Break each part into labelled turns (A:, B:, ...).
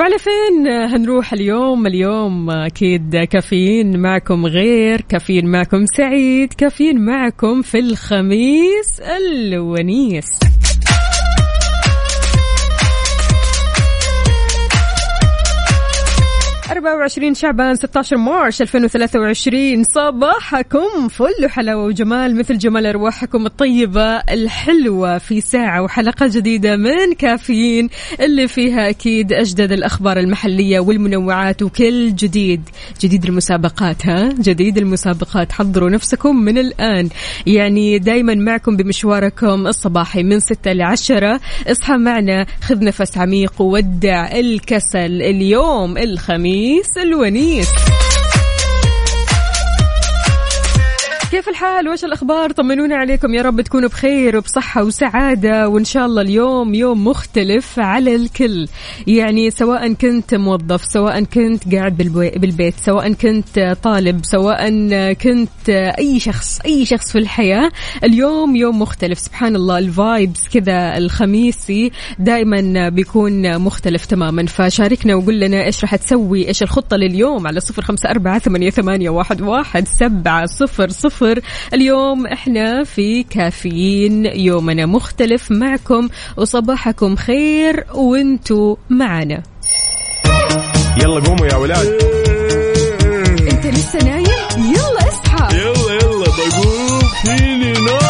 A: وعلى فين هنروح اليوم؟ اليوم أكيد كافيين معكم غير كافيين معكم سعيد كافيين معكم في الخميس الونيس. 24 شعبان 16 مارش 2023 صباحكم فل حلاوة وجمال مثل جمال أرواحكم الطيبة الحلوة في ساعة وحلقة جديدة من كافيين اللي فيها أكيد أجدد الأخبار المحلية والمنوعات وكل جديد. جديد المسابقات ها؟ جديد المسابقات. حضروا نفسكم من الآن. يعني دايما معكم بمشواركم الصباحي من 6 ل 10 اصحى معنا خذ نفس عميق وودع الكسل. اليوم الخميس الخميس الونيس. كيف الحال؟ وش الأخبار؟ طمنونا عليكم. يا رب تكونوا بخير وبصحة وسعادة. وإن شاء الله اليوم يوم مختلف على الكل. يعني سواء كنت موظف سواء كنت قاعد بالبيت سواء كنت طالب سواء كنت أي شخص أي شخص في الحياة اليوم يوم مختلف. سبحان الله الفايبس كذا الخميسي دائما بيكون مختلف تماما. فشاركنا وقول لنا إيش راح تسوي إيش الخطة لليوم على صفر خمسة أربعة ثمانية واحد واحد سبعة صفر صفر. صفر اليوم إحنا في كافيين يومنا مختلف معكم وصباحكم خير وانتو معنا
B: يلا قوموا يا ولاد
A: انت لسه نايم يلا اصحى
B: يلا يلا بقوم فيني
C: نوم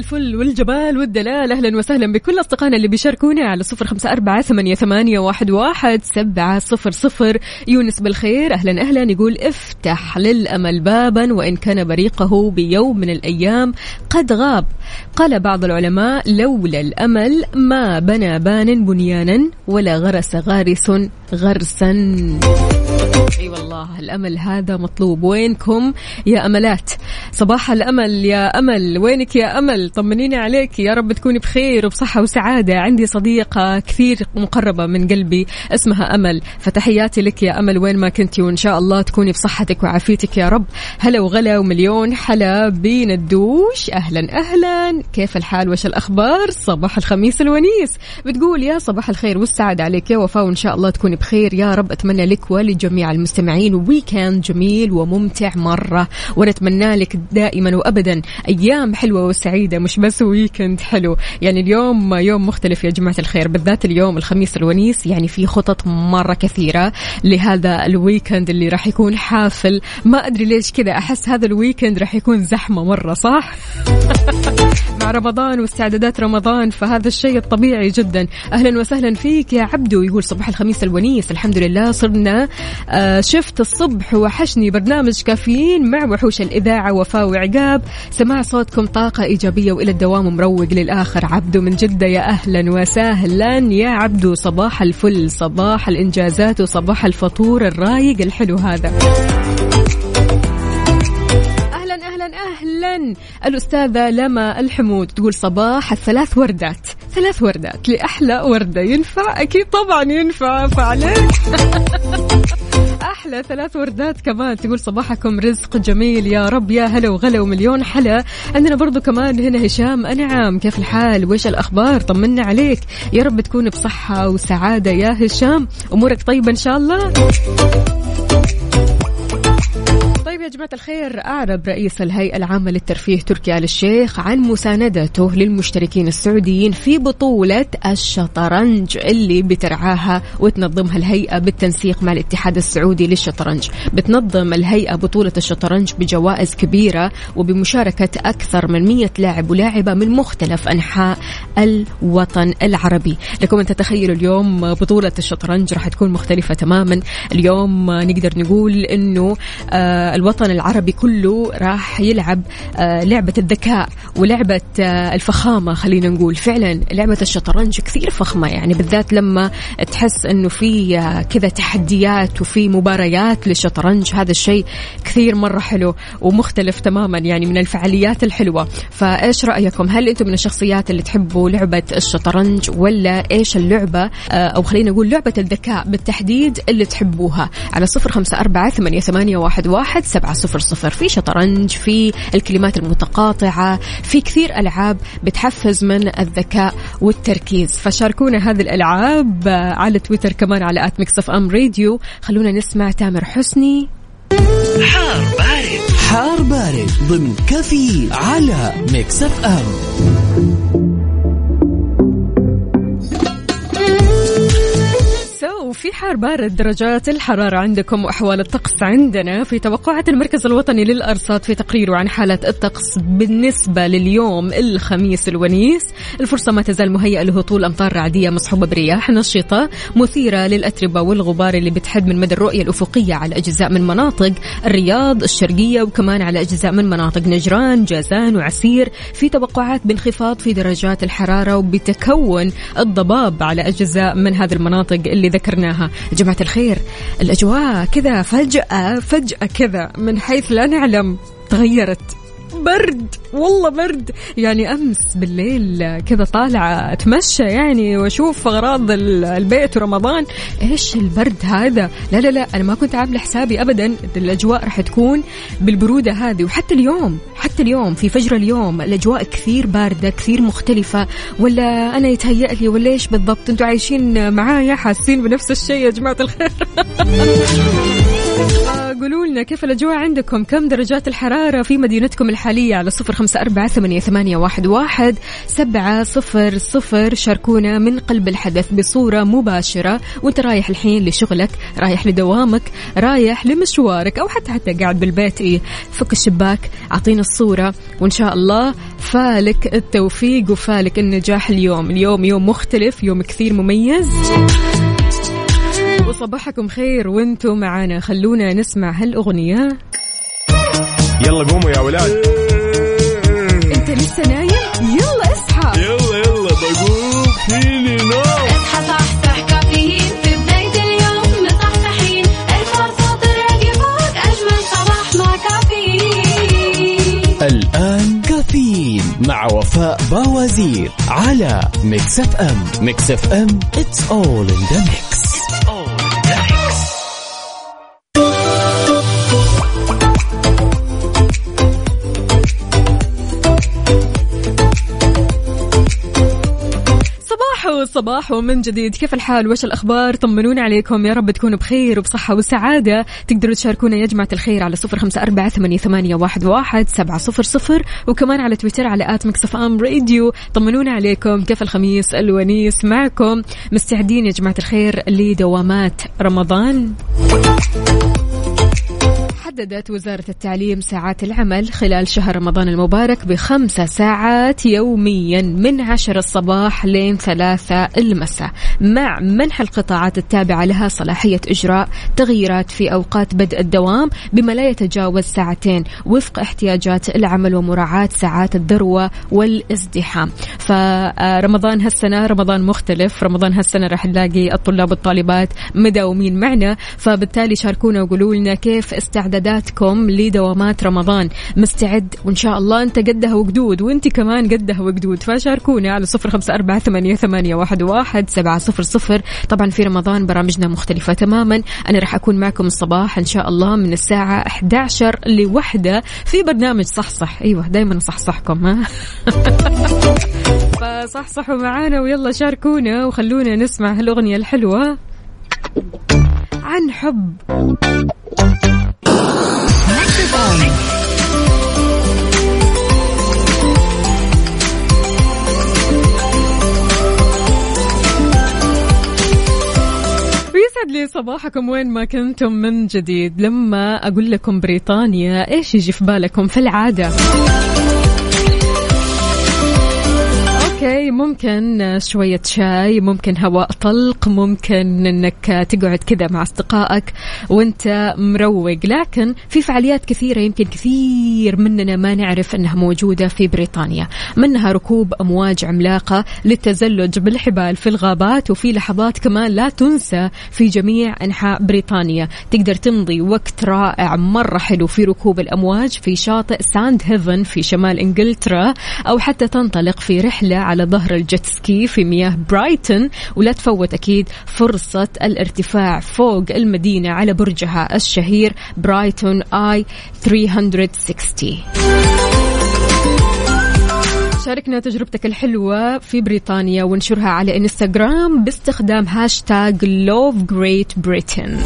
A: الفل والجمال والدلال. أهلا وسهلا بكل أصدقائنا اللي بيشاركونا على صفر خمسة أربعة ثمانية, واحد سبعة صفر صفر. يونس بالخير. أهلا أهلا. يقول افتح للأمل بابا وإن كان بريقه بيوم من الأيام قد غاب. قال بعض العلماء لولا الأمل ما بنى بان بنيانا ولا غرس غارس غرسا. أي أيوة والله الأمل هذا مطلوب. وينكم يا أملات؟ صباح الأمل يا أمل. وينك يا أمل؟ طمنيني عليك. يا رب تكوني بخير وبصحة وسعادة. عندي صديقة كثير مقربة من قلبي اسمها أمل. فتحياتي لك يا أمل وين ما كنتي وإن شاء الله تكوني بصحتك وعافيتك يا رب. هلا وغلا ومليون حلا بين الدوش. أهلا أهلا. كيف الحال؟ وش الأخبار؟ صباح الخميس الونيس. بتقول يا صباح الخير والسعادة عليك يا وفاء وإن شاء الله تكوني بخير يا رب. أتمنى لك ولجميع المستمعين ويكند جميل وممتع مرة. ونتمنى لك دائما وأبدا أيام حلوة وسعيدة مش بس weekend حلو. يعني اليوم يوم مختلف يا جماعة الخير بالذات اليوم الخميس الونيس يعني في خطط مرة كثيرة لهذا ال weekend اللي راح يكون حافل. ما أدري ليش كذا أحس هذا ال weekend راح يكون زحمة مرة صح؟ مع رمضان واستعدادات رمضان فهذا الشيء الطبيعي جدا. أهلا وسهلا فيك يا عبدو يقول صباح الخميس الونيس. الحمد لله صرنا آه شفت الصبح وحشني برنامج كافيين مع وحوش الإذاعة وفاء وعقاب سماع صوتكم طاقة إيجابية وإلى الدوام مروق للآخر. عبدو من جدة يا أهلا وسهلا. يا عبدو صباح الفل صباح الإنجازات وصباح الفطور الرايق الحلو هذا. أهلا الأستاذة لما الحمود تقول صباح الثلاث وردات. ثلاث وردات لأحلى وردة. ينفع؟ أكيد طبعا ينفع. فعليك أحلى ثلاث وردات كمان. تقول صباحكم رزق جميل يا رب. يا هلا وغلا ومليون حلا. عندنا برضو كمان هنا هشام انعام كيف الحال؟ وش الأخبار؟ طمنا عليك. يا رب تكون بصحة وسعادة يا هشام. أمورك طيبة إن شاء الله. طيب يا جماعة الخير أعرب رئيس الهيئة العامة للترفيه تركي آل الشيخ عن مساندته للمشتركين السعوديين في بطولة الشطرنج اللي بترعاها وتنظمها الهيئة بالتنسيق مع الاتحاد السعودي للشطرنج. بتنظم الهيئة بطولة الشطرنج بجوائز كبيرة وبمشاركة أكثر من 100 لاعب ولاعبة من مختلف أنحاء الوطن العربي. لكم أن تتخيلوا اليوم بطولة الشطرنج راح تكون مختلفة تماما. اليوم نقدر نقول أنه آه الوطن العربي كله راح يلعب آه، لعبة الذكاء ولعبة آه، الفخامة خلينا نقول. فعلا لعبة الشطرنج كثير فخمة يعني بالذات لما تحس إنه في آه، كذا تحديات وفي مباريات للشطرنج. هذا الشيء كثير مرة حلو ومختلف تماما يعني من الفعاليات الحلوة. فإيش رأيكم؟ هل أنتم من الشخصيات اللي تحبوا لعبة الشطرنج ولا إيش اللعبة أو خلينا نقول لعبة الذكاء بالتحديد اللي تحبوها؟ على صفر خمسة أربعة ثمانية واحد, واحد سبعة صفر صفر. في شطرنج في الكلمات المتقاطعة في كثير ألعاب بتحفز من الذكاء والتركيز. فشاركونا هذه الألعاب على تويتر كمان على at Mix FM Radio خلونا نسمع تامر حسني.
D: حار بارد. حار بارد ضمن كفي على Mix F M
A: so في حار بارد درجات الحرارة عندكم وأحوال الطقس عندنا. في توقعات المركز الوطني للأرصاد في تقريره عن حالة الطقس بالنسبة لليوم الخميس الونيس. الفرصة ما تزال مهيئة لهطول أمطار رعدية مصحوبة برياح نشطة مثيرة للأتربة والغبار اللي بتحد من مدى الرؤية الأفقية على أجزاء من مناطق الرياض الشرقية وكمان على أجزاء من مناطق نجران جازان وعسير. في توقعات بانخفاض في درجات الحرارة وبتكون الضباب على أجزاء من هذه المناطق اللي ذكرناها يا جماعة الخير الأجواء كذا فجأة فجأة كذا من حيث لا نعلم تغيرت. برد والله برد. يعني أمس بالليل كذا طالعه أتمشى يعني وأشوف أغراض ال- البيت ورمضان. إيش البرد هذا؟ لا لا لا أنا ما كنت عاملة حسابي ابدا. الأجواء راح تكون بالبرودة هذه. وحتى اليوم حتى اليوم في فجر اليوم الأجواء كثير باردة كثير مختلفة. ولا أنا يتهيأ لي ولا إيش بالضبط؟ أنتم عايشين معايا حاسين بنفس الشيء يا جماعة الخير. قولوا لنا كيف الأجواء عندكم؟ كم درجات الحرارة في مدينتكم الحالية؟ على صفر خمسة أربعة ثمانية, واحد سبعة صفر صفر. شاركونا من قلب الحدث بصورة مباشرة. وانت رايح الحين لشغلك رايح لدوامك رايح لمشوارك أو حتى حتى قاعد بالبيت إيه. فك الشباك أعطينا الصورة وإن شاء الله فالك التوفيق وفالك النجاح اليوم. اليوم يوم مختلف يوم كثير مميز. وصباحكم خير وأنتم معانا. خلونا نسمع هالأغنية.
B: يلا قوموا يا ولاد.
A: انت لسه نايم؟ يلا اصحى.
B: يلا يلا بقوم. فيني نوم.
C: اصحى صحصح كافيين. في بداية اليوم مصحصحين. الفرصة تراقي فوق أجمل صباح مع كافيين.
D: الآن كافيين مع وفاء باوزير على Mix FM. Mix FM it's all in the mix.
A: صباحو صباحو من جديد. كيف الحال؟ وش الأخبار؟ طمنونا عليكم. يا رب تكونوا بخير وبصحة وسعادة. تقدروا تشاركونا يا جماعة الخير على صفر خمسة أربعة ثمانية, واحد سبعة صفر صفر وكمان على تويتر على at Mix FM Radio. طمنونا عليكم. كيف الخميس؟ الونيس معكم. مستعدين يا جماعة الخير لدوامات رمضان؟ حددت وزارة التعليم ساعات العمل خلال شهر رمضان المبارك بخمسة ساعات يوميا من عشر الصباح لين ثلاثة المساء مع منح القطاعات التابعة لها صلاحية إجراء تغييرات في أوقات بدء الدوام بما لا يتجاوز ساعتين وفق احتياجات العمل ومراعاة ساعات الذروة والازدحام. فرمضان هالسنة رمضان مختلف رمضان هالسنة راح نلاقي الطلاب والطالبات مداومين معنا فبالتالي شاركونا وقولوا لنا كيف استعداداتكم لدوامات رمضان. مستعد وإن شاء الله أنت قدها وقدود وأنت كمان قدها وقدود. فشاركونا على صفر خمسة أربعة ثمانية, ثمانية واحد, واحد سبعة صفر صفر. طبعا في رمضان برامجنا مختلفة تماما. أنا راح أكون معكم الصباح إن شاء الله من الساعة 11 لوحدة في برنامج صحصح. أيوة دايما أصحصحكم ها؟ فصحصحوا معانا ويلا شاركونا وخلونا نسمع هالأغنية الحلوة. عن حب. ويسعد لي صباحكم وين ما كنتم من جديد. لما أقول لكم بريطانيا إيش يجي في بالكم في العادة؟ okay ممكن شوية شاي ممكن هواء طلق ممكن إنك تقعد كذا مع أصدقائك وأنت مروق. لكن في فعاليات كثيرة يمكن كثير مننا ما نعرف إنها موجودة في بريطانيا. منها ركوب أمواج عملاقة للتزلج بالحبال في الغابات وفي لحظات كمان لا تنسى في جميع أنحاء بريطانيا. تقدر تمضي وقت رائع مرة حلو في ركوب الأمواج في شاطئ ساند هيفن في شمال إنجلترا أو حتى تنطلق في رحلة على ظهر ال jet ski في مياه برايتون ولا تفوت أكيد فرصة الارتفاع فوق المدينة على برجها الشهير Brighton i 360 شاركنا تجربتك الحلوة في بريطانيا وانشرها على إنستغرام باستخدام hashtag Love Great Britain.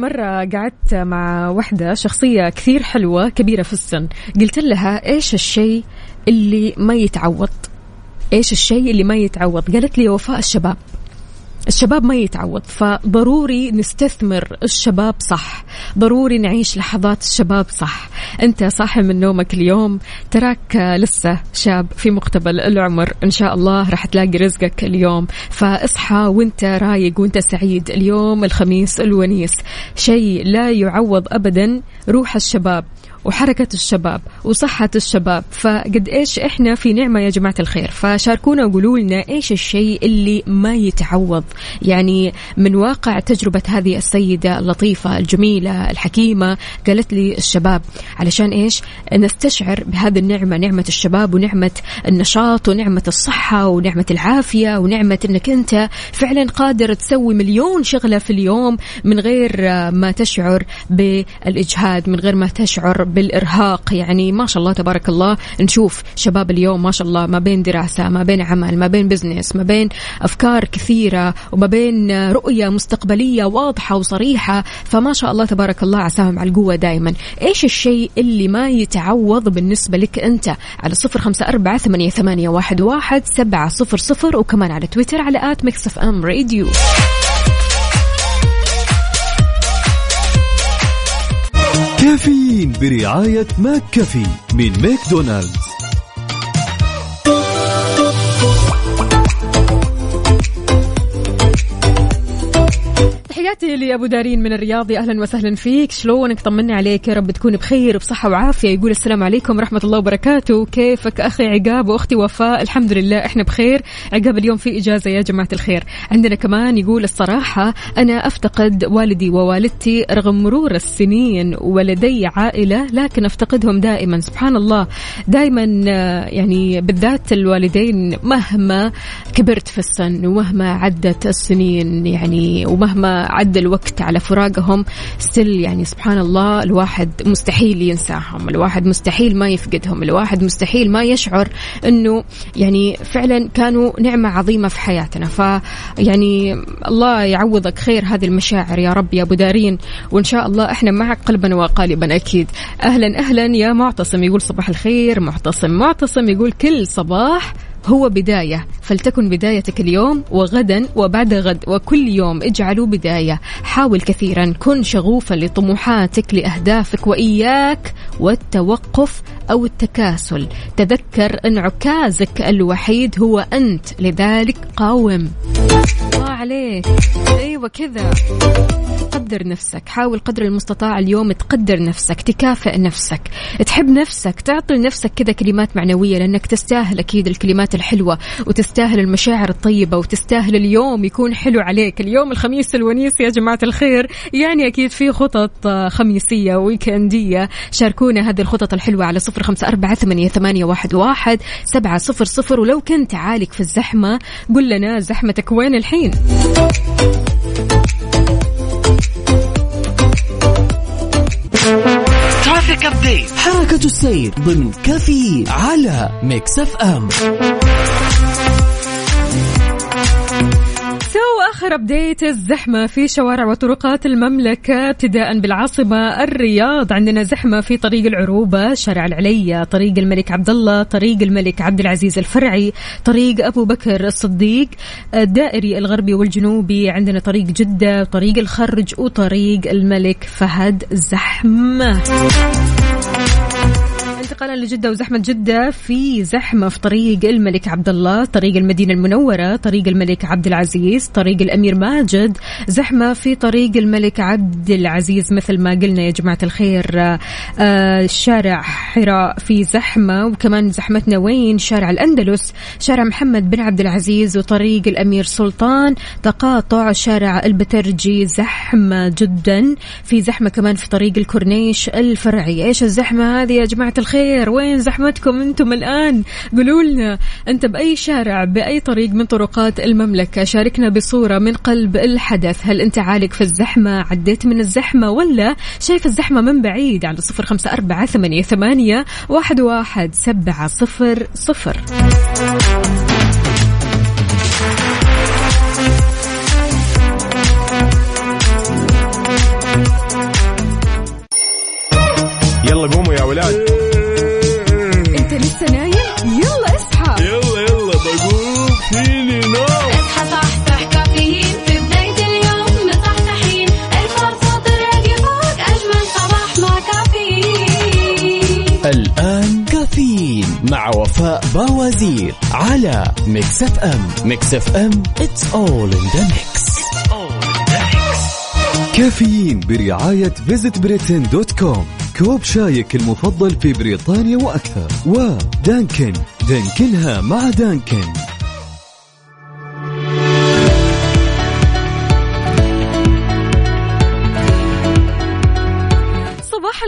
A: مرة قعدت مع وحدة شخصية كثير حلوة كبيرة في السن. قلت لها إيش الشيء اللي ما يتعوض؟ إيش الشيء اللي ما يتعوض؟ قالت لي وفاء الشباب. الشباب ما يتعوض فضروري نستثمر الشباب صح ضروري نعيش لحظات الشباب صح. أنت صاحي من نومك اليوم تراك لسه شاب في مقتبل العمر إن شاء الله راح تلاقي رزقك اليوم. فاصحى وأنت رايق وأنت سعيد اليوم الخميس الونيس. شيء لا يعوض ابدا روح الشباب. وحركة الشباب وصحة الشباب. فقد إيش إحنا في نعمة يا جماعة الخير؟ فشاركونا وقولوا لنا إيش الشيء اللي ما يتعوض؟ يعني من واقع تجربة هذه السيدة اللطيفة الجميلة الحكيمة قالت لي الشباب علشان إيش؟ نستشعر بهذه النعمة نعمة الشباب ونعمة النشاط ونعمة الصحة ونعمة العافية ونعمة أنك أنت فعلا قادر تسوي مليون شغلة في اليوم من غير ما تشعر بالإجهاد من غير ما تشعر بالإرهاق. يعني ما شاء الله تبارك الله نشوف شباب اليوم ما شاء الله ما بين دراسة ما بين عمل ما بين business ما بين أفكار كثيرة وما بين رؤية مستقبلية واضحة وصريحة. فما شاء الله تبارك الله عساهم على القوة دائما إيش الشيء اللي ما يتعوض بالنسبة لك أنت؟ على صفر خمسة أربعة ثمانية, ثمانية واحد, واحد سبعة صفر صفر وكمان على تويتر على at Mix FM Radio.
E: كافيين برعاية McCafé من ماكدونالدز.
A: تحياتي لأبو دارين من الرياض. يا أهلا وسهلا فيك. شلونك؟ طمني عليك. يا رب تكون بخير بصحه وعافية. يقول السلام عليكم ورحمة الله وبركاته. كيفك أخي عقاب وأختي وفاء؟ الحمد لله إحنا بخير. عقاب اليوم في إجازة يا جماعة الخير. عندنا كمان يقول الصراحة أنا أفتقد والدي ووالدتي رغم مرور السنين ولدي عائلة لكن أفتقدهم دائما. سبحان الله. دائما يعني بالذات الوالدين مهما كبرت في السن ومهما عدت السنين يعني ومهما عدى الوقت على فراقهم. ستيل يعني سبحان الله الواحد مستحيل ينساهم الواحد مستحيل ما يفقدهم الواحد مستحيل ما يشعر إنه يعني فعلا كانوا نعمة عظيمة في حياتنا. ف يعني الله يعوضك خير هذه المشاعر يا رب يا أبو دارين. وإن شاء الله إحنا معك قلبا وقالبا أكيد. أهلا أهلا يا معتصم يقول صباح الخير معتصم معتصم يقول كل صباح هو بداية. فلتكن بدايتك اليوم وغدا وبعد غد وكل يوم اجعلوا بداية. حاول كثيرا. كن شغوفا لطموحاتك لأهدافك وإياك والتوقف أو التكاسل. تذكر أن عكازك الوحيد هو أنت. لذلك قاوم. الله عليك. أيوة كذا. قدر نفسك. حاول قدر المستطاع اليوم تقدر نفسك تكافئ نفسك. تحب نفسك تعطي لنفسك كذا كلمات معنوية لأنك تستاهل أكيد الكلمات الحلوة وتستاهل المشاعر الطيبة وتستاهل اليوم يكون حلو عليك. اليوم الخميس الونيس يا جماعة الخير يعني أكيد في خطط خميسية ويكندية. شاركونا هذه الخطط الحلوة على صفر خمسة أربعة ثمانية, واحد سبعة صفر صفر. ولو كنت عالق في الزحمة قل لنا زحمتك وين الحين؟
D: traffic update حركة السير ضمن كافيين على Mix
A: FM. آخر update الزحمة في شوارع وطرقات المملكة ابتداء بالعاصمة الرياض. عندنا زحمة في طريق العروبة شارع العليا طريق الملك عبد الله طريق الملك عبد العزيز الفرعي طريق أبو بكر الصديق الدائري الغربي والجنوبي. عندنا طريق جدة طريق الخرج وطريق الملك فهد زحمة. انتقالا لجدة وزحمة جدة في زحمة في طريق الملك عبد الله طريق المدينة المنورة طريق الملك عبد العزيز طريق الأمير ماجد. زحمة في طريق الملك عبد العزيز مثل ما قلنا يا جماعة الخير. آه شارع حراء في زحمة وكمان زحمتنا وين؟ شارع الأندلس شارع محمد بن عبد العزيز وطريق الأمير سلطان. تقاطع شارع البترجي زحمة جدا. في زحمة كمان في طريق الكورنيش الفرعي. إيش الزحمة هذه يا جماعة الخير؟ وين زحمتكم أنتم الآن؟ قولوا لنا أنت بأي شارع بأي طريق من طرقات المملكة؟ شاركنا بصورة من قلب الحدث. هل أنت عالق في الزحمة؟ عديت من الزحمة ولا شايف الزحمة من بعيد؟ على صفر خمسة أربعة ثمانية, ثمانية واحد, واحد سبعة صفر صفر.
B: يلا قوموا يا ولاد.
D: وفاء باوزير على Mix FM Mix FM it's all in the mix.
E: كافيين برعاية Visit Britain دوت كوم كوب شايك المفضل في بريطانيا وأكثر. و Dunkin. دانكنها مع
A: Dunkin.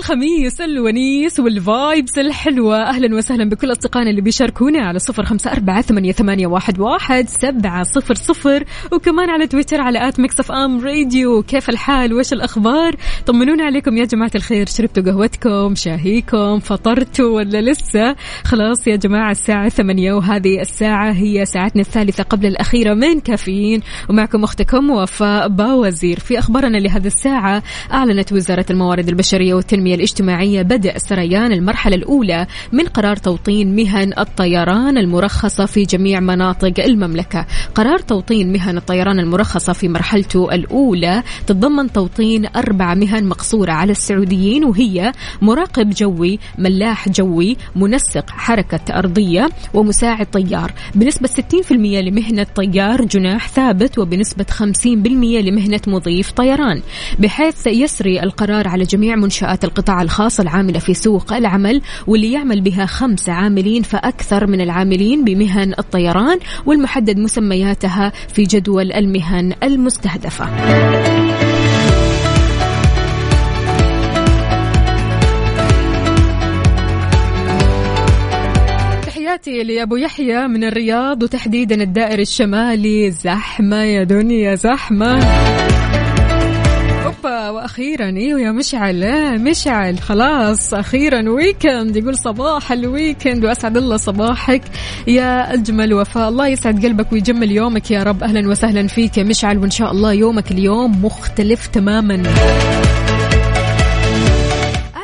A: الخميس الونيس وال vibes الحلوة. أهلا وسهلا بكل أصدقائنا اللي بيشاركونا على صفر خمسة أربعة ثمانية, واحد سبعة صفر صفر. وكمان على تويتر على at Mix FM Radio. كيف الحال؟ وش الأخبار؟ طمنونا عليكم يا جماعة الخير. شربتوا قهوتكم؟ شاهيكم؟ فطرتوا ولا لسه؟ خلاص يا جماعة الساعة ثمانية وهذه الساعة هي ساعتنا الثالثة قبل الأخيرة من كافيين. ومعكم أختكم وفاء باوزير. في أخبارنا لهذه الساعة أعلنت وزارة الموارد البشرية والتنمية الاجتماعية بدء سريان المرحلة الأولى من قرار توطين مهن الطيران المرخصة في جميع مناطق المملكة. قرار توطين مهن الطيران المرخصة في مرحلته الأولى تتضمن توطين أربع مهن مقصورة على السعوديين وهي مراقب جوي ملاح جوي منسق حركة أرضية ومساعد طيار. بنسبة 60% لمهنة طيار جناح ثابت وبنسبة 50% لمهنة مضيف طيران. بحيث يسري القرار على جميع منشآت القطاع الخاص العاملة في سوق العمل واللي يعمل بها خمس عاملين فأكثر من العاملين بمهن الطيران والمحدد مسمياتها في جدول المهن المستهدفة. تحياتي لأبو يحيى من الرياض وتحديدا الدائر الشمالي. زحمة يا دنيا زحمة. اوبا وأخيرا إيوه يا مشعل آه مشعل خلاص أخيرا weekend يقول صباح ال weekend وأسعد الله صباحك يا أجمل وفاء. الله يسعد قلبك ويجمل يومك يا رب. أهلا وسهلا فيك يا مشعل وإن شاء الله يومك اليوم مختلف تماما.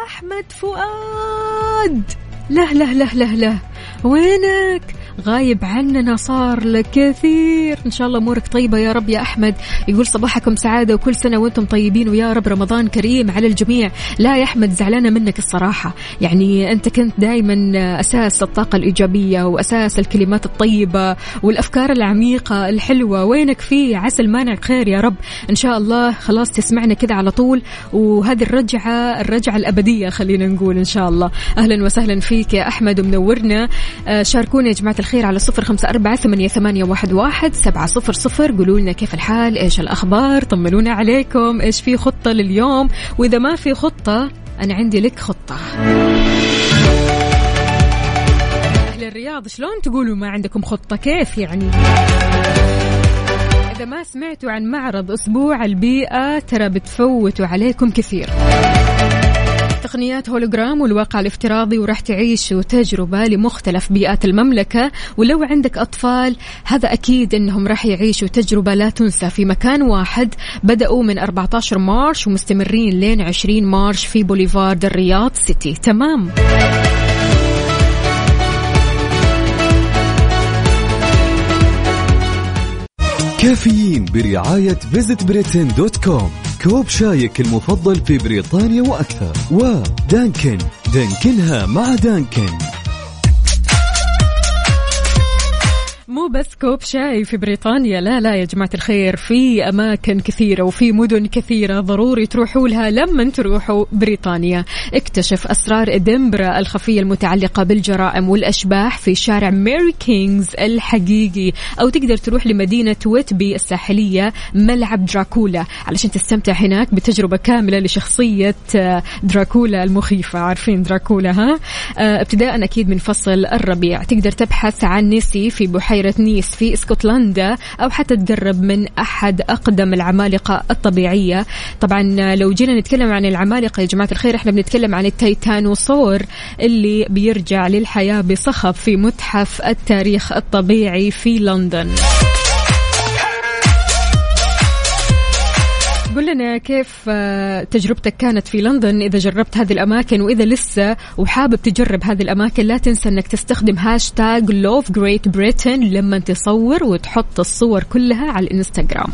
A: أحمد فؤاد لا لا لا لا لا. وينك؟ غايب عننا صار لك كثير إن شاء الله أمورك طيبة يا رب يا أحمد. يقول صباحكم سعادة وكل سنه وأنتم طيبين ويا رب رمضان كريم على الجميع. لا يا أحمد زعلانة منك الصراحة. يعني أنت كنت دائما أساس الطاقة الإيجابية وأساس الكلمات الطيبة والأفكار العميقة الحلوة. وينك فيه عسى المانع خير يا رب. إن شاء الله خلاص تسمعنا كذا على طول. وهذه الرجعة الرجعة الأبدية خلينا نقول إن شاء الله. أهلا وسهلا فيك يا أحمد ومنورنا. آه، شاركونا يا الخير. على صفر خمسة أربعة ثمانية, ثمانية واحد, واحد سبعة صفر صفر. قولوا لنا كيف الحال؟ إيش الأخبار؟ طمنونا عليكم. إيش في خطة لليوم؟ وإذا ما في خطة أنا عندي لك خطة. أهل الرياض شلون تقولوا ما عندكم خطة؟ كيف يعني؟ إذا ما سمعتوا عن معرض أسبوع البيئة ترى بتفوتوا عليكم كثير. تقنيات هولوجرام والواقع الافتراضي وراح تعيشوا تجربة لمختلف بيئات المملكة. ولو عندك أطفال هذا أكيد أنهم راح يعيشوا تجربة لا تنسى. في مكان واحد بدأوا من 14 March ومستمرين لين 20 March في بوليفارد الرياض City. تمام.
E: كافيين برعاية Visit Britain dot com كوب شايك المفضل في بريطانيا وأكثر. و Dunkin. دانكنها مع Dunkin.
A: مو بس كوب شاي في بريطانيا لا لا يا جماعة الخير في أماكن كثيرة وفي مدن كثيرة ضروري تروحوا لها لما تروحوا بريطانيا. اكتشف أسرار إدنبرا الخفية المتعلقة بالجرائم والأشباح في شارع ميري كينجز الحقيقي. أو تقدر تروح لمدينة ويتبي الساحلية ملعب دراكولا علشان تستمتع هناك بتجربة كاملة لشخصية آه، دراكولا المخيفة. عارفين دراكولا ها؟ آه، ابتداء أكيد من فصل الربيع. تقدر تبحث عن نيسي في بحيرة نس في اسكتلندا أو حتى تقرب من أحد أقدم العمالقة الطبيعية. طبعا لو جينا نتكلم عن العمالقة يا جماعة الخير إحنا بنتكلم عن التيتانوسور اللي بيرجع للحياة بصخب في متحف التاريخ الطبيعي في لندن. قل لنا كيف آه، تجربتك كانت في لندن إذا جربت هذه الأماكن وإذا لسه وحابب تجرب هذه الأماكن لا تنسى أنك تستخدم hashtag Love Great Britain لما تصور وتحط الصور كلها على الإنستغرام.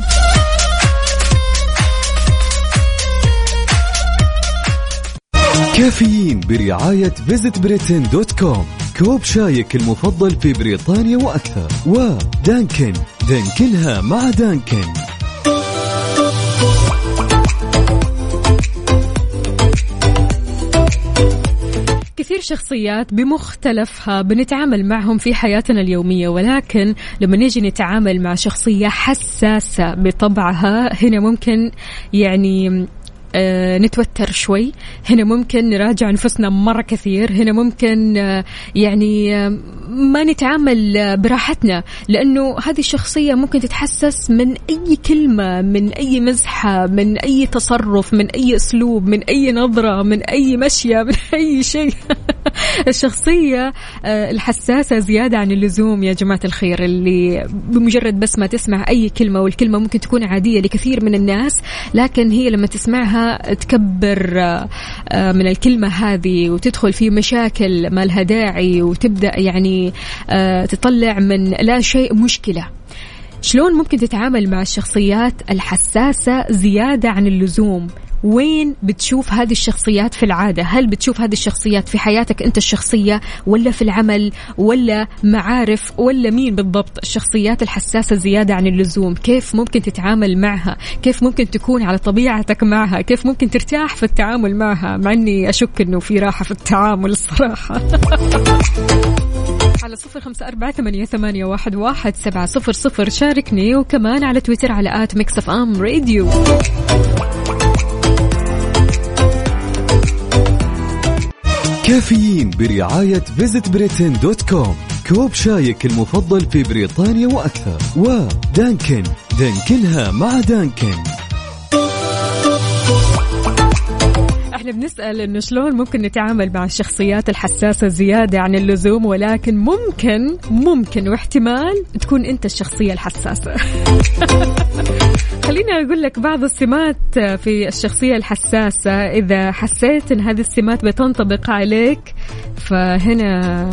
E: كافيين برعاية Visit Britain dot com كوب شايك المفضل في بريطانيا وأكثر. و Dunkin دانكنها مع Dunkin.
A: كثير شخصيات بمختلفها بنتعامل معهم في حياتنا اليومية ولكن لما نيجي نتعامل مع شخصية حساسة بطبعها هنا ممكن يعني نتوتر شوي. هنا ممكن نراجع نفسنا مرة كثير. هنا ممكن آه، يعني آه، ما نتعامل آه، براحتنا لأنه هذه الشخصية ممكن تتحسس من أي كلمة من أي مزحة من أي تصرف من أي أسلوب من أي نظرة من أي مشية من أي شيء. الشخصية آه، الحساسة زيادة عن اللزوم يا جماعة الخير اللي بمجرد بس ما تسمع أي كلمة والكلمة ممكن تكون عادية لكثير من الناس لكن هي لما تسمعها تكبر آه، آه، من الكلمة هذه وتدخل في مشاكل ما لها داعي وتبدأ يعني تطلع من لا شيء مشكلة. شلون ممكن تتعامل مع الشخصيات الحساسة زيادة عن اللزوم؟ وين بتشوف هذه الشخصيات في العادة؟ هل بتشوف هذه الشخصيات في حياتك أنت الشخصية ولا في العمل ولا معارف ولا مين بالضبط؟ الشخصيات الحساسة زيادة عن اللزوم. كيف ممكن تتعامل معها؟ كيف ممكن تكون على طبيعتك معها؟ كيف ممكن ترتاح في التعامل معها؟ مع أني أشك أنه في راحة في التعامل الصراحة. على صفر خمسة أربعة ثمانية, ثمانية واحد, واحد سبعة صفر صفر. شاركني وكمان على تويتر على at Mix FM Radio.
E: كافيين برعاية Visit Britain dot com كوب شايك المفضل في بريطانيا وأكثر. و Dunkin. دانكنها مع دانكن.
A: إحنا بنسأل إنه شلون ممكن نتعامل مع الشخصيات الحساسة زيادة عن اللزوم ولكن ممكن ممكن واحتمال تكون أنت الشخصية الحساسة. خليني أقول لك بعض السمات في الشخصية الحساسة. إذا حسيت إن هذه السمات بتنطبق عليك فهنا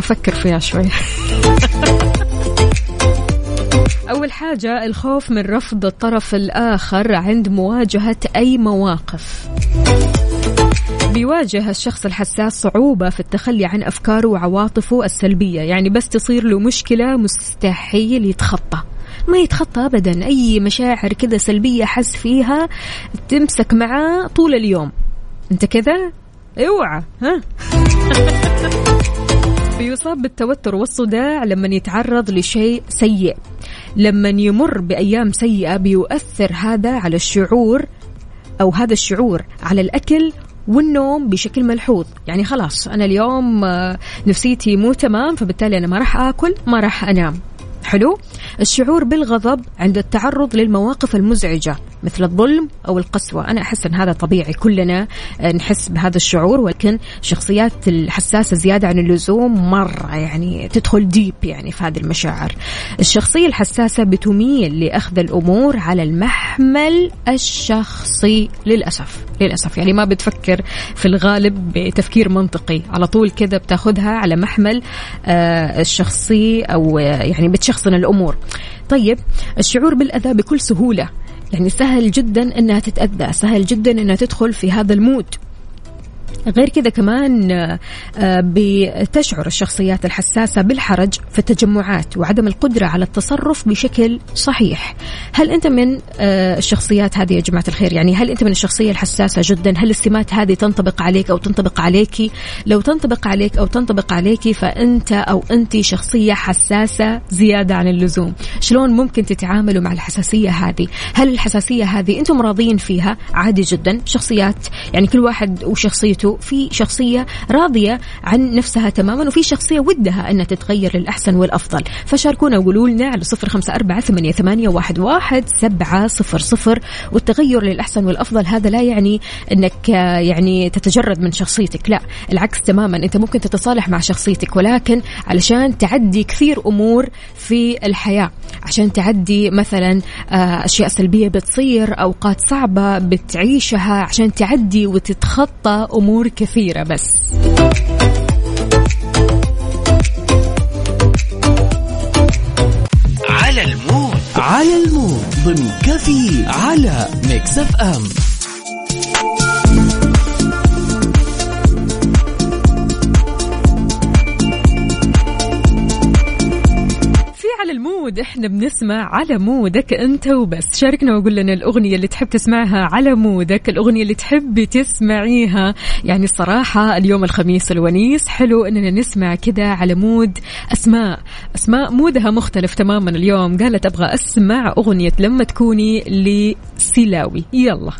A: فكر فيها شوي. أول حاجة الخوف من رفض الطرف الآخر عند مواجهة أي مواقف. بيواجه الشخص الحساس صعوبة في التخلي عن أفكاره وعواطفه السلبية يعني بس تصير له مشكلة مستحيل يتخطى. ما يتخطى أبدا أي مشاعر كذا سلبية حس فيها تمسك معاه طول اليوم. أنت كذا؟ اوعى ها؟ بيصاب بالتوتر والصداع لما يتعرض لشيء سيء. لما يمر بأيام سيئة بيؤثر هذا على الشعور أو هذا الشعور على الأكل والنوم بشكل ملحوظ. يعني خلاص أنا اليوم آه، نفسيتي مو تمام فبالتالي أنا ما راح آكل ما راح أنام. حلو؟ الشعور بالغضب عند التعرض للمواقف المزعجة. مثل الظلم أو القسوة. أنا أحس أن هذا طبيعي كلنا آه، نحس بهذا الشعور ولكن شخصيات الحساسة زيادة عن اللزوم مرة يعني تدخل ديب يعني في هذه المشاعر. الشخصية الحساسة بتميل لأخذ الأمور على المحمل الشخصي للأسف للأسف. يعني ما بتفكر في الغالب بتفكير منطقي. على طول كذا بتاخذها على محمل آه، الشخصي أو آه، يعني بتشخصن الأمور. طيب الشعور بالأذى بكل سهولة. يعني سهل جدا إنها تتأذى سهل جدا إنها تدخل في هذا المود. غير كذا كمان آه، بتشعر الشخصيات الحساسة بالحرج في التجمعات وعدم القدرة على التصرف بشكل صحيح. هل أنت من آه، الشخصيات هذه يا جماعة الخير؟ يعني هل أنت من الشخصية الحساسة جدا؟ هل السمات هذه تنطبق عليك أو تنطبق عليك؟ لو تنطبق عليك أو تنطبق عليك فأنت أو أنت شخصية حساسة زيادة عن اللزوم. شلون ممكن تتعاملوا مع الحساسية هذه؟ هل الحساسية هذه أنتم راضيين فيها؟ عادي جدا. شخصيات يعني كل واحد وشخصيته في شخصية راضية عن نفسها تماما وفي شخصية ودها أنها تتغير للأحسن والأفضل. فشاركونا وقولوا لنا على صفر خمسة أربعة ثمانية, ثمانية واحد, واحد سبعة صفر صفر. والتغير للأحسن والأفضل هذا لا يعني أنك آه، يعني تتجرد من شخصيتك لا. العكس تماما أنت ممكن تتصالح مع شخصيتك ولكن علشان تعدي كثير أمور في الحياة عشان تعدي مثلا آه، أشياء سلبية بتصير أوقات صعبة بتعيشها عشان تعدي وتتخطى أمور كثيرة بس.
D: على ال mood. على ال mood. ضمن كافيين على Mix
A: FM. ال mood إحنا بنسمع على mood ك أنت وبس. شاركنا وقول لنا الأغنية اللي تحب تسمعها على mood ك الأغنية اللي تحبي تسمعيها. يعني الصراحه اليوم الخميس الونيس حلو إننا نسمع كذا على mood أسماء. أسماء mood ها مختلف تماما اليوم. قالت أبغى أسمع أغنية لما تكوني لسيلاوي. يلا.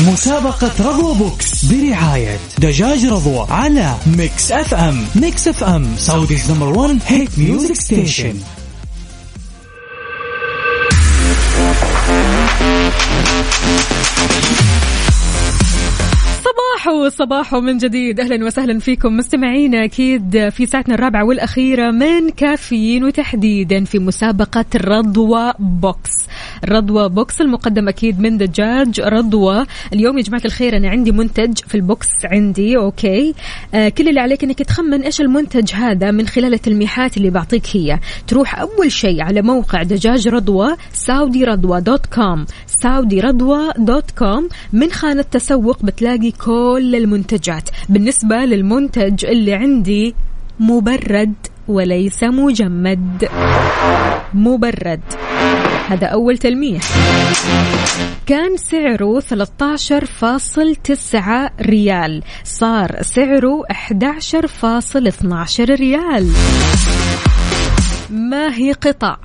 D: مسابقة رضوى Box برعاية دجاج رضوى على Mix FM. Mix FM. Saudi's number 1 hit music station.
A: صباحو صباحو من جديد. أهلا وسهلا فيكم مستمعينا أكيد في ساعتنا الرابعة والأخيرة من كافيين وتحديدا في مسابقة رضوى Box. رضوى box المقدم أكيد من دجاج. رضوى اليوم يا جماعة الخير أنا عندي منتج في ال box عندي أوكي. آه كل اللي عليك إنك تخمن إيش المنتج هذا من خلال التلميحات اللي بعطيك هي. تروح أول شيء على موقع دجاج رضوى Saudi Radwa dot com. Saudi Radwa dot com. من خانة تسوق بتلاقي كل المنتجات. بالنسبة للمنتج اللي عندي مبرد وليس مجمد. مبرد. هذا أول تلميح. كان سعره 13.9 ريال. صار سعره 11.12 ريال. ما هي قطع؟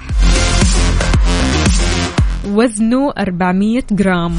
A: وزنه 400 جرام.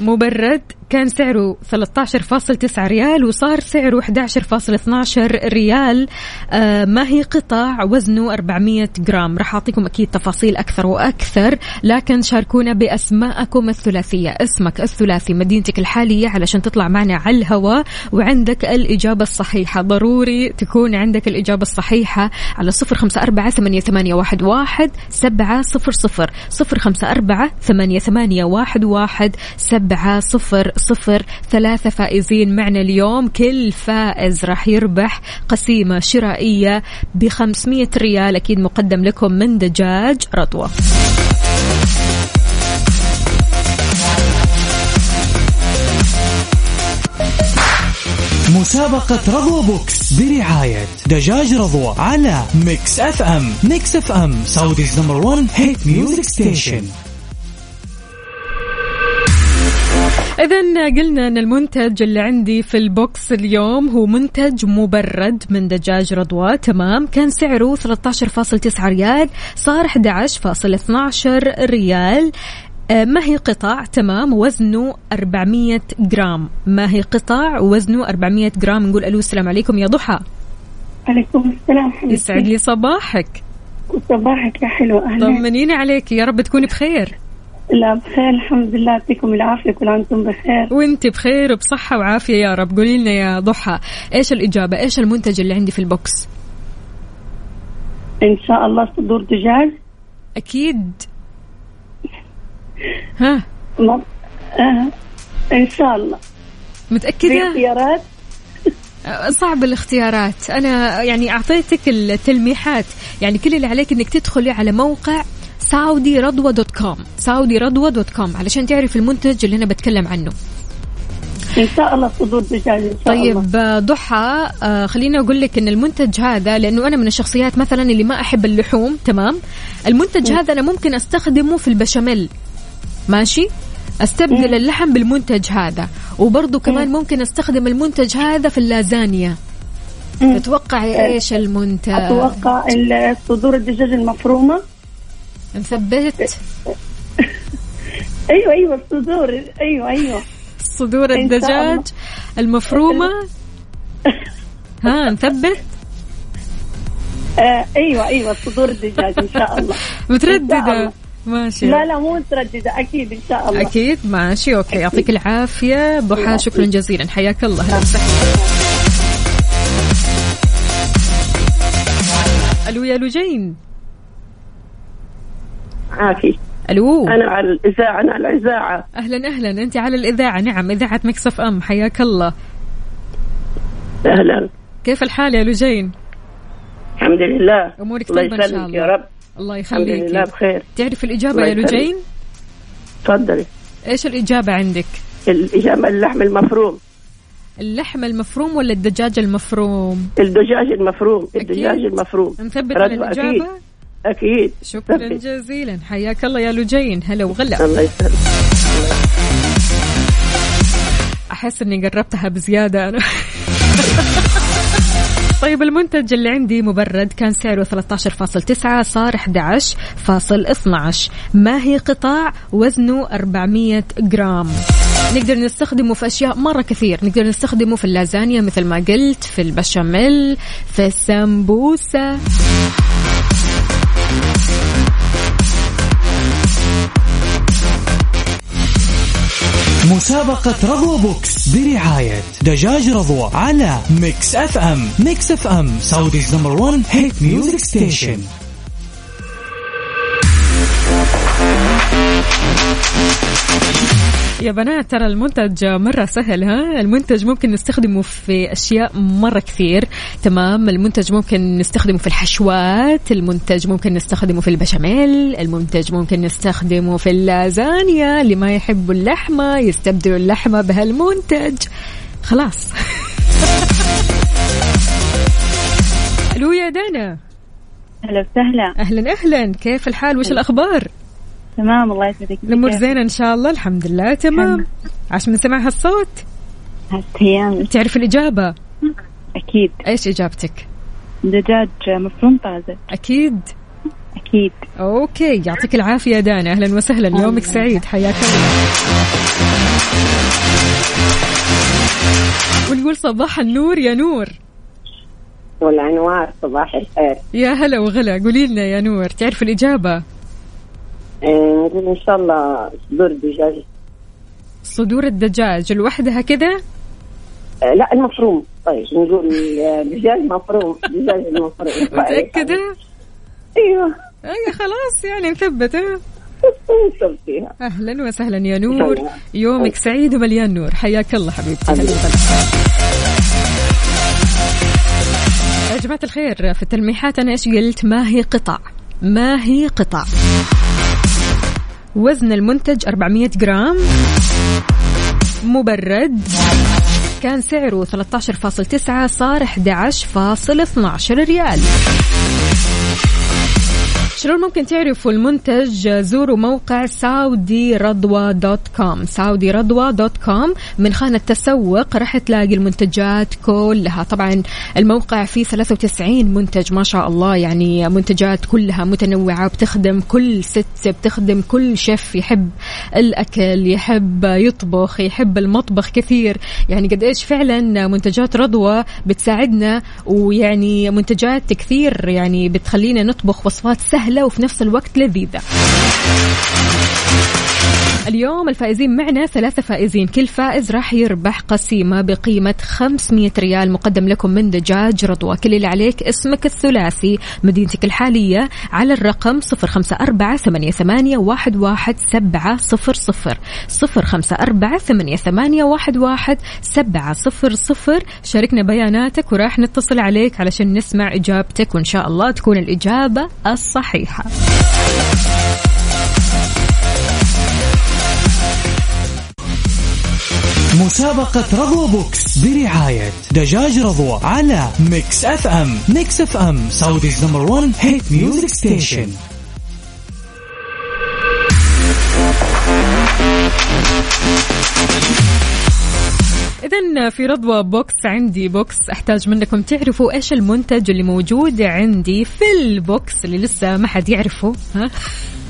A: مبرد كان سعره 13.9 ريال وصار سعره 11.12 ريال. آه ما هي قطع وزنه 400 جرام؟ راح أعطيكم أكيد تفاصيل أكثر وأكثر لكن شاركونا بأسماءكم الثلاثية. اسمك الثلاثي مدينتك الحالية علشان تطلع معنا على الهواء وعندك الإجابة الصحيحة. ضروري تكون عندك الإجابة الصحيحة على صفر خمسة أربعة ثمانية, ثمانية واحد, واحد سبعة صفر صفر. صفر خمسة أربعة ثمانية, ثمانية واحد, واحد سبعة صفر. صفر ثلاثة فائزين معنا اليوم. كل فائز راح يربح قسيمة شرائية ب 500 ريال أكيد مقدم لكم من دجاج رضوى.
D: مسابقة رضوى box برعاية دجاج رضوى على Mix FM. Mix FM Saudi's number 1 hit music station.
A: إذا قلنا أن المنتج اللي عندي في ال box اليوم هو منتج مبرد من دجاج رضوى تمام؟ كان سعره 13.9 ريال صار 11.12 ريال. آه، ما هي قطع؟ تمام؟ وزنه 400 جرام. ما هي قطع؟ وزنه 400 جرام. نقول ألو السلام عليكم يا ضحى.
F: عليكم السلام. حبيبتي
A: يسعد لي صباحك.
F: صباحك يا حلو أهلا.
A: طمنيني عليك يا رب تكوني بخير.
F: لا بخير الحمد لله. يعطيكم العافية كل عام وأنتم بخير.
A: وانت بخير بصحة وعافية يا رب. قولي لنا يا ضحى إيش الإجابة؟ إيش المنتج اللي عندي في البوكس؟
F: إن شاء الله صدور دجاج.
A: أكيد. ها؟
F: ما- آه. إن شاء الله. في
A: متأكدة
F: اختيارات
A: صعب الاختيارات. أنا يعني أعطيتك التلميحات. يعني كل اللي عليك أنك تدخلي على موقع Saudi Radwa dot com. Saudi Radwa dot com. علشان تعرف المنتج اللي أنا بتكلم عنه.
F: إن شاء الله صدور دجاج إن شاء الله.
A: طيب آه، ضحى آه، خليني أقول لك إن المنتج هذا لأنه أنا من الشخصيات مثلا اللي ما أحب اللحوم تمام؟ المنتج هذا أنا ممكن أستخدمه في البشاميل. ماشي؟ أستبدل اللحم بالمنتج هذا. وبرضه كمان ممكن أستخدم المنتج هذا في اللازانيا. تتوقعي إيش المنتج؟
F: أتوقع صدور الدجاج المفرومة.
A: نثبت
F: أيوه أيوه الصدور. أيوه أيوه.
A: صدور الدجاج. المفرومة. ها نثبت
F: آه أيوه أيوه صدور الدجاج إن شاء الله. مترددة.
A: ماشي.
F: لا لا مو مترددة أكيد إن شاء الله.
A: أكيد ماشي أوكي. يعطيك العافية. ضحى شكرا جزيلا. حياك الله. وسهلا. ألو يا لجين.
G: عافي
A: ألو.
G: أنا على الإذاعة أنا على الإذاعة.
A: أهلا أهلا. انت على الإذاعة. نعم إذاعة مكسف أم. حياك الله.
G: أهلا.
A: كيف الحال يا لجين؟
G: الحمد لله. أمورك
A: طيبة إن شاء الله.
G: يا رب.
A: الله
G: الحمد لله
A: يخليك
G: بخير.
A: تعرف
G: الإجابة
A: يا. لجين؟
G: تفضلي.
A: إيش الإجابة عندك؟
G: الإجابة اللحم المفروم.
A: اللحم المفروم ولا الدجاج المفروم؟
G: الدجاج المفروم. الدجاج المفروم.
A: نثبت على
G: رضوى، أكيد. أكيد.
A: شكرا
G: ثبت.
A: جزيلا. حياك الله يا لجين. هلا وغلا.
G: الله يسلمك.
A: أحس إني قربتها بزيادة. أنا. طيب المنتج اللي عندي مبرد كان سعره 13.9 صار 11.12 ما هي قطع وزنه 400 جرام؟ نقدر نستخدمه في أشياء مرة كثير. نقدر نستخدمه في اللازانيا مثل ما قلت في البشاميل في السمبوسة.
D: مسابقة رضوى box برعاية دجاج رضوى على Mix FM. Mix FM Saudi's number 1 hit music station.
A: يا بنات ترى المنتج مرة سهل ها؟ المنتج ممكن نستخدمه في أشياء مرة كثير تمام؟ المنتج ممكن نستخدمه في الحشوات المنتج ممكن نستخدمه في البشاميل المنتج ممكن نستخدمه في اللازانيا اللي ما يحبوا اللحمة يستبدلوا اللحمة بهالمنتج. خلاص. ألو يا دانا.
F: هلا وسهلا.
A: أهلا أهلا. كيف الحال؟ وش الأخبار؟
F: تمام الله يسعدك.
A: الأمور زينة إن شاء الله الحمد لله تمام. عاش من سمع هالصوت.
F: أيام
A: تعرف الإجابة؟
F: أكيد.
A: إيش إجابتك؟
F: دجاج مفروم طازج
A: أكيد.
F: أكيد.
A: أوكي يعطيك العافية دانا. أهلا وسهلا. يومك سعيد. حياك الله. ونقول صباح النور يا نور.
G: والأنوار صباح الخير.
A: يا هلا وغلا. قولي لنا يا نور تعرف
G: الإجابة؟ نقول إن شاء الله صدور دجاج
A: صدور الدجاج لوحدها كذا
G: آه، لا المفروم. طيب نقول آه، دجاج مفروم دجاج المفروم.
A: متأكدة؟
G: أيوه.
A: اي خلاص يعني
G: فيها
A: أهلا وسهلا يا نور. يومك سعيد ومليان نور. حياك الله حبيبتي. يا جماعة الخير في التلميحات أنا إيش قلت؟ ما هي قطع. ما هي قطع. وزن المنتج 400 جرام. مبرد. كان سعره 13.9 صار 11.12 ريال. شلون ممكن تعرفوا المنتج؟ زوروا موقع Saudi Radwa dot com. Saudi Radwa dot com من خانة تسوق راح تلاقي المنتجات كلها. طبعا الموقع فيه 93 منتج ما شاء الله. يعني منتجات كلها متنوعة بتخدم كل ست بتخدم كل شيف يحب الأكل يحب يطبخ يحب المطبخ كثير. يعني قد إيش فعلا منتجات رضوى بتساعدنا ويعني منتجات كثير يعني بتخلينا نطبخ وصفات سهلة. وفي نفس الوقت لذيذة. اليوم الفائزين معنا ثلاثة فائزين. كل فائز راح يربح قسيمة بقيمة 500 ريال مقدم لكم من دجاج رضوى. كل اللي عليك اسمك الثلاثي مدينتك الحالية على الرقم 054 88 واحد سبعة صفر صفر. صفر خمسة أربعة ثمانية, ثمانية واحد, واحد سبعة صفر صفر. شاركنا بياناتك وراح نتصل عليك علشان نسمع إجابتك وإن شاء الله تكون الإجابة الصحيحة.
D: مسابقة رضوى box برعاية دجاج رضوى على Mix FM. Mix FM Saudi's number 1 hit music station
A: إذا في رضوى box عندي box أحتاج منكم تعرفوا إيش المنتج اللي موجود عندي في ال box اللي لسه ما حد يعرفه ها؟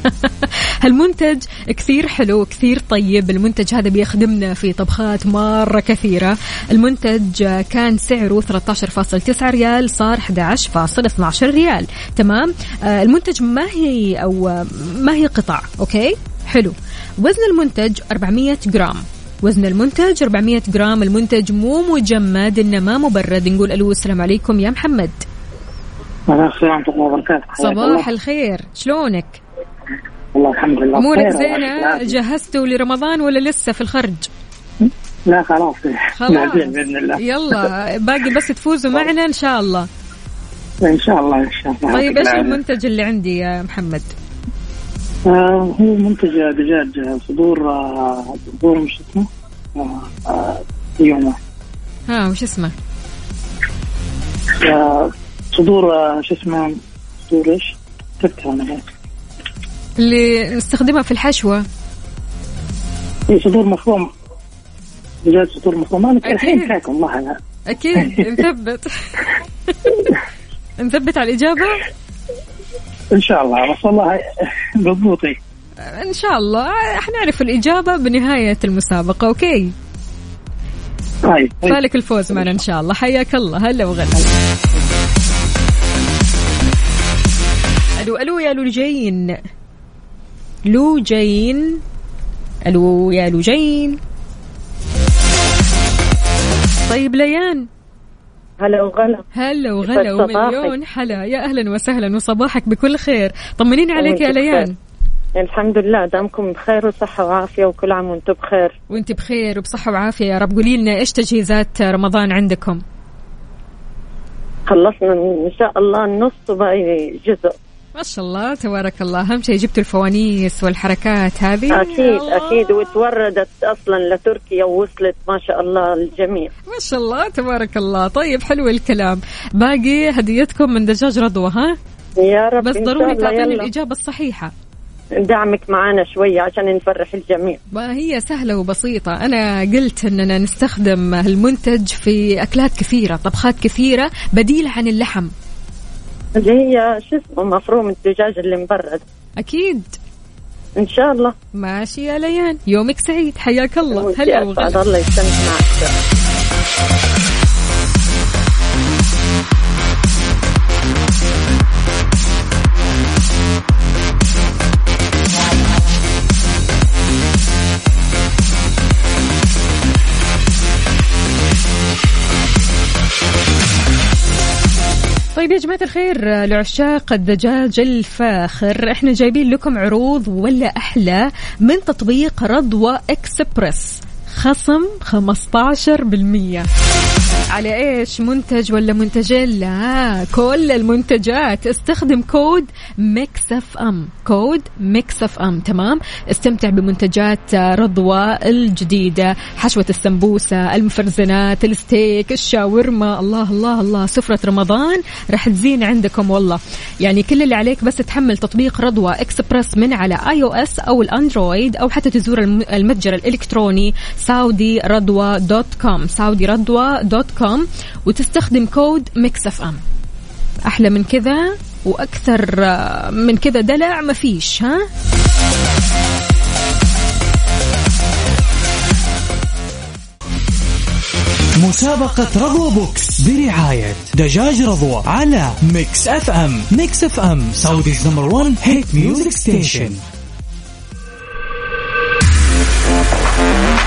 A: هالمنتج كثير حلو كثير طيب. المنتج هذا بيخدمنا في طبخات مرة كثيرة. المنتج كان سعره 13.9 ريال صار 11.12 ريال. تمام؟ آه، المنتج ما هي أو ما هي قطع أوكي؟ حلو. وزن المنتج 400 جرام. وزن المنتج 400 جرام. المنتج مو مجمد انما مبرد. نقول ألو السلام عليكم. يا محمد.
H: السلام ورحمة الله وبركاته.
A: صباح الخير. شلونك؟
H: والله الحمد لله.
A: أمورك
H: زينة.
A: جهزتوا لرمضان ولا لسه في الخرج؟
H: لا خلاص.
A: خلاص.
H: بإذن الله.
A: يلا باقي بس تفوزوا معنا إن شاء الله.
H: إن شاء الله إن شاء الله.
A: طيب
H: إيش العافية.
A: المنتج اللي عندي يا محمد؟
H: آه هو منتج دجاج صدور آه، صدور مش اسمه؟ آه، آه،
A: ها وش اسمه؟
H: آه، صدور آه، شو اسمه؟ صدور إيش؟ كتبتها أنا.
A: اللي نستخدمها في الحشوة.
H: إيه، صدور مفروم. دجاج صدور مفروم.
A: أنا.
H: الحين فيكم والله أنا.
A: أكيد نثبت نثبت على الإجابة؟
H: إن شاء الله بس والله مضبوطي
A: إن شاء الله. حنعرف الإجابة بنهاية المسابقة أوكي؟
H: طيب طيب.
A: فالك الفوز معنا إن شاء الله. حياك الله. هلا وغلا. ألو ألو يا لوجين لوجين. ألو يا لوجين. طيب ليان.
G: هلا وغلا.
A: هلا وغلا. ومليون حلا. يا أهلا وسهلا وصباحك بكل خير. طمنين عليك يا ليان.
G: الحمد لله دامكم بخير وصحة وعافية وكل عام وأنتم بخير.
A: وانت بخير وبصحة وعافية يا رب. قولي لنا إيش تجهيزات رمضان عندكم؟
G: خلصنا إن شاء الله النص وباقي جزء.
A: ما شاء الله تبارك الله. أهم شيء جبتوا الفوانيس والحركات هذه. أكيد.
G: أكيد. وتوردت أصلا لتركيا ووصلت ما شاء الله للجميع
A: ما شاء الله تبارك الله. طيب حلو الكلام. باقي هديتكم من دجاج رضوى ها؟
G: يا رب
A: بس ضروري تعطيني
G: يلا.
A: الإجابة الصحيحة.
G: دعمك معنا شوية عشان نفرح الجميع.
A: ما هي سهلة وبسيطة. أنا قلت أننا نستخدم المنتج في أكلات كثيرة طبخات كثيرة بديلة عن اللحم.
G: اللي هي شو اسمه مفروم الدجاج اللي مبرد.
A: أكيد.
G: إن شاء الله.
A: ماشي يا ليان. يومك سعيد. حياك الله. هلا
G: الله يستمتع. معك
A: طيب يا جماعة الخير لعشاق الدجاج الفاخر إحنا جايبين لكم عروض ولا أحلى من تطبيق رضوى اكسبرس خصم 15% على إيش؟ منتج ولا منتجين؟ لا كل المنتجات. استخدم code Mix FM. code Mix FM. تمام؟ استمتع بمنتجات رضوى الجديدة حشوة السمبوسة المفرزنات الستيك الشاورما. الله الله الله. سفرة رمضان راح تزين عندكم والله. يعني كل اللي عليك بس تحمل تطبيق رضوى إكسبرس من على iOS أو الأندرويد أو حتى تزور الم- المتجر الإلكتروني Saudi Radwa dot com Saudi Radwa dot com وتستخدم code Mix FM. أحلى من كذا وأكثر آه، من كذا دلع مفيش ها؟
D: مسابقة رضوى box برعاية دجاج رضوى على Mix FM. Mix FM Saudi's number 1 hit music station.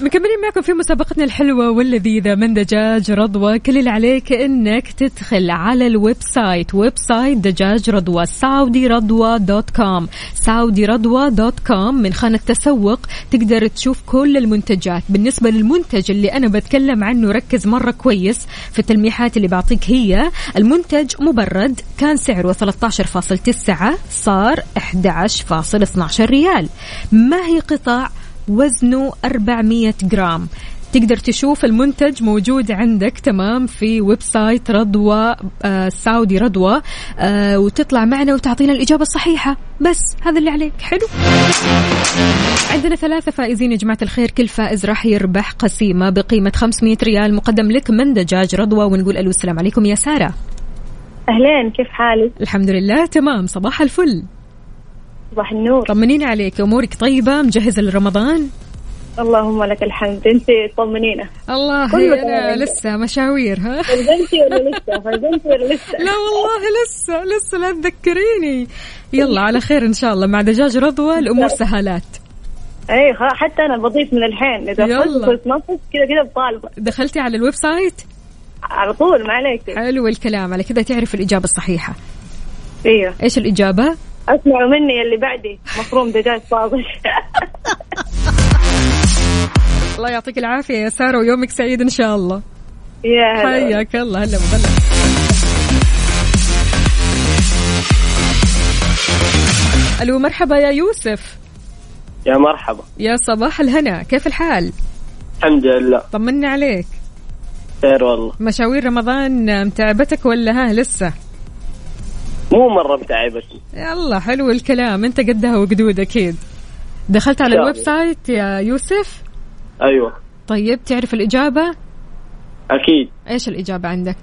A: مكملين معكم في مسابقتنا الحلوة واللذيذة. من دجاج رضوى كل اللي عليك إنك تدخل على ال website website دجاج رضوى Saudi Radwa dot com. سعودي رضوى dot com من خانة تسوق تقدر تشوف كل المنتجات. بالنسبة للمنتج اللي أنا بتكلم عنه ركز مرة كويس في التلميحات اللي بعطيك هي. المنتج مبرد كان سعره 13.9 صار 11.12 ريال. ما هي قطع وزنه 400 جرام. تقدر تشوف المنتج موجود عندك تمام في website رضوى آه سعودي رضوى آه وتطلع معنا وتعطينا الإجابة الصحيحة. بس هذا اللي عليك. حلو. عندنا ثلاثة فائزين يا جماعة الخير. كل فائز راح يربح قسيمة بقيمة 500 ريال مقدم لك من دجاج رضوى ونقول ألو السلام عليكم يا سارة.
F: أهلين كيف حالك؟
A: الحمد لله تمام صباح الفل.
F: صباح النور.
A: طمنيني عليك أمورك طيبة مجهزة لرمضان؟
F: اللهم لك الحمد. أنت طمنينا
A: الله
F: تمام.
A: لسه مشاوير ها؟
F: فرزنتي ولا لسه؟ فرزنتي ولا لسه؟
A: لا والله لسه لسه لا تذكريني. يلا على خير إن شاء الله. مع دجاج رضوى الأمور سهالات
F: اي حتى أنا بضيف من الحين. إذا نص كذا كذا بطالبة.
A: دخلتي على ال website؟
F: على طول ما عليك.
A: حلو الكلام. على كذا تعرف الإجابة الصحيحة.
F: أيوه
A: إيش الإجابة؟
F: أسمعوا مني اللي بعدي. مفروم دجاج طازج
A: الله يعطيك العافية يا سارة ويومك سعيد إن شاء الله.
F: يا هلا.
A: حياك الله هلا وغلا. ألو مرحبا يا يوسف.
I: يا مرحبا.
A: يا صباح الهنا كيف الحال؟
I: الحمد لله.
A: طمنا عليك.
I: خير والله.
A: مشاوير رمضان متعبتك ولا ها لسه؟
I: مو مرة متعبتني
A: يلا حلو الكلام. انت قدها وقدود أكيد. دخلت على ال website يا يوسف؟
I: أيوة.
A: طيب تعرف الإجابة؟
I: أكيد.
A: إيش الإجابة عندك؟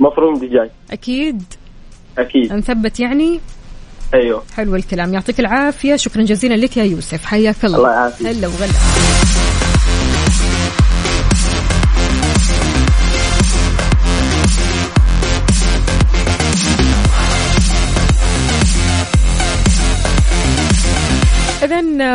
I: مفروم دجاج.
A: أكيد.
I: أكيد.
A: نثبت يعني؟
I: أيوة.
A: حلو الكلام. يعطيك العافية. شكرا جزيلا لك يا يوسف. حياك الله.
I: الله يعافيك.
A: هلا وغلا.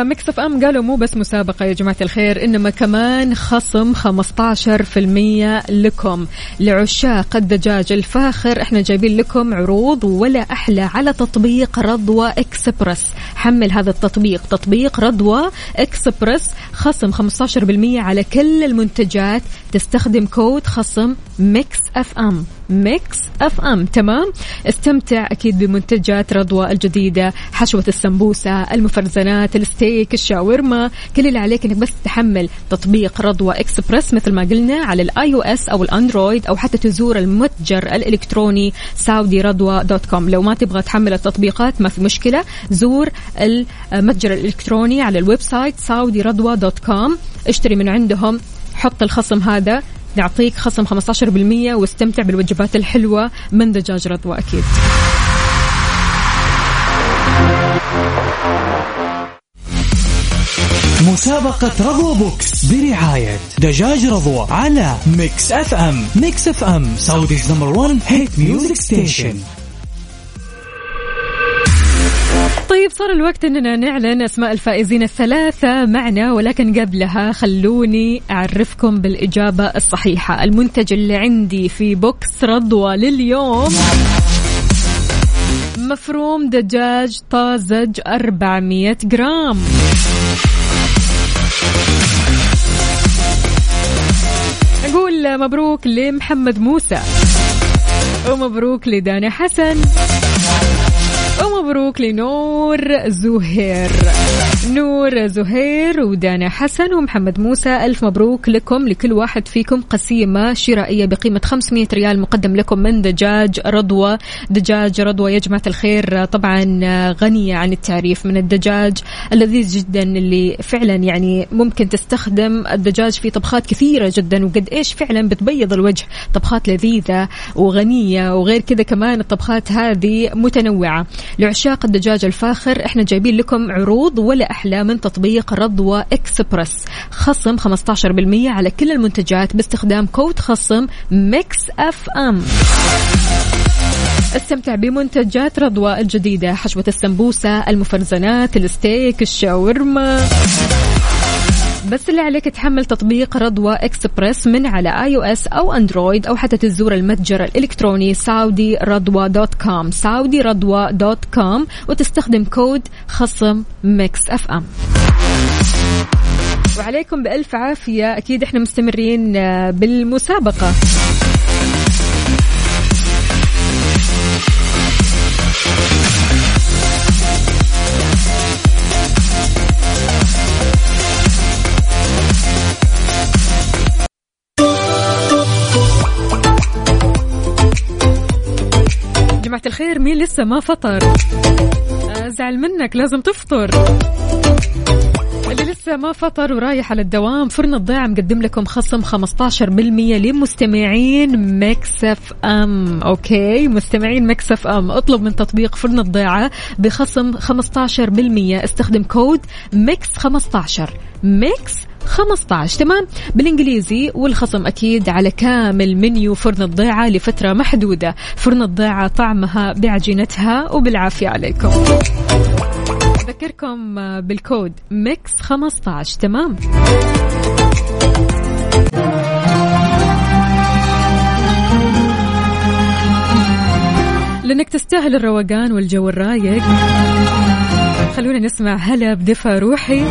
A: Mix FM قالوا مو بس مسابقة يا جماعة الخير إنما كمان خصم 15% لكم. لعشاق الدجاج الفاخر إحنا جايبين لكم عروض ولا أحلى على تطبيق رضوى إكسبرس. حمل هذا التطبيق تطبيق رضوى إكسبرس. خصم 15% على كل المنتجات. تستخدم كود خصم Mix FM. Mix FM تمام؟ استمتع أكيد بمنتجات رضوى الجديدة حشوة السمبوسة المفرزنات الستيك الشاورما. كل اللي عليك إنك بس تحمل تطبيق رضوى اكسبرس مثل ما قلنا على ال iOS أو ال Android أو حتى تزور المتجر الإلكتروني سعودي رضوى dot com. لو ما تبغى تحمل التطبيقات ما في مشكلة. زور المتجر الإلكتروني على ال website سعودي رضوى dot com. اشتري من عندهم. حط الخصم هذا. نعطيك خصم 15% واستمتع بالوجبات الحلوة من دجاج رضوى أكيد.
D: مسابقة رضوى box برعاية دجاج رضوى على Mix FM. Mix FM Saudi's number 1 hit music station
A: طيب صار الوقت إننا نعلن أسماء الفائزين الثلاثة معنا ولكن قبلها خلوني أعرفكم بالإجابة الصحيحة، المنتج اللي عندي في box رضوى لليوم. مفروم دجاج طازج 400 جرام. نقول مبروك لمحمد موسى ومبروك لدانا حسن. ومبروك لنور زهير. نور زهير ودانا حسن ومحمد موسى ألف مبروك لكم لكل واحد فيكم قسيمة شرائية بقيمة 500 ريال مقدم لكم من دجاج رضوى. دجاج رضوى يا جماعة الخير طبعا غنية عن التعريف من الدجاج اللذيذ جدا اللي فعلا يعني ممكن تستخدم الدجاج في طبخات كثيرة جدا. وقد إيش فعلا بتبيض الوجه طبخات لذيذة وغنية وغير كذا كمان الطبخات هذه متنوعة. لعشاق الدجاج الفاخر إحنا جايبين لكم عروض ولا أحلى من تطبيق رضوى إكسبرس. خصم 15% على كل المنتجات باستخدام كود خصم Mix FM. استمتع بمنتجات رضوى الجديدة حشوة السمبوسة المفرزنات الستيك الشاورما. بس اللي عليك تحمل تطبيق رضوى اكسبرس من على iOS أو Android أو حتى تزور المتجر الإلكتروني سعودي رضوى dot com سعودي رضوى dot com وتستخدم كود خصم Mix FM. وعليكم بألف عافية. أكيد إحنا مستمرين بالمسابقة. الخير مين لسه ما فطر؟ أزعل منك لازم تفطر. اللي لسه ما فطر ورايح على الدوام فرن الضيعة مقدم لكم خصم 15% لمستمعين Mix FM. okay مستمعين Mix FM اطلب من تطبيق فرن الضيعة بخصم 15% استخدم كود Mix 15 Mix 15 تمام؟ بالإنجليزي والخصم أكيد على كامل منيو فرن الضيعة لفترة محدودة. فرن الضيعة طعمها بعجينتها وبالعافية عليكم. أذكركم بالكود Mix 15 تمام؟ لأنك تستاهل الروقان والجو الرايق. خلونا نسمع هلا بدفى روحي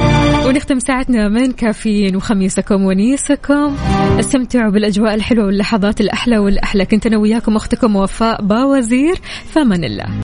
A: ونختم ساعتنا من كافيين وخميسكم ونيسكم. استمتعوا بالأجواء الحلوة واللحظات الأحلى والأحلى. كنت أنا وياكم أختكم وفاء باوزير فمن الله.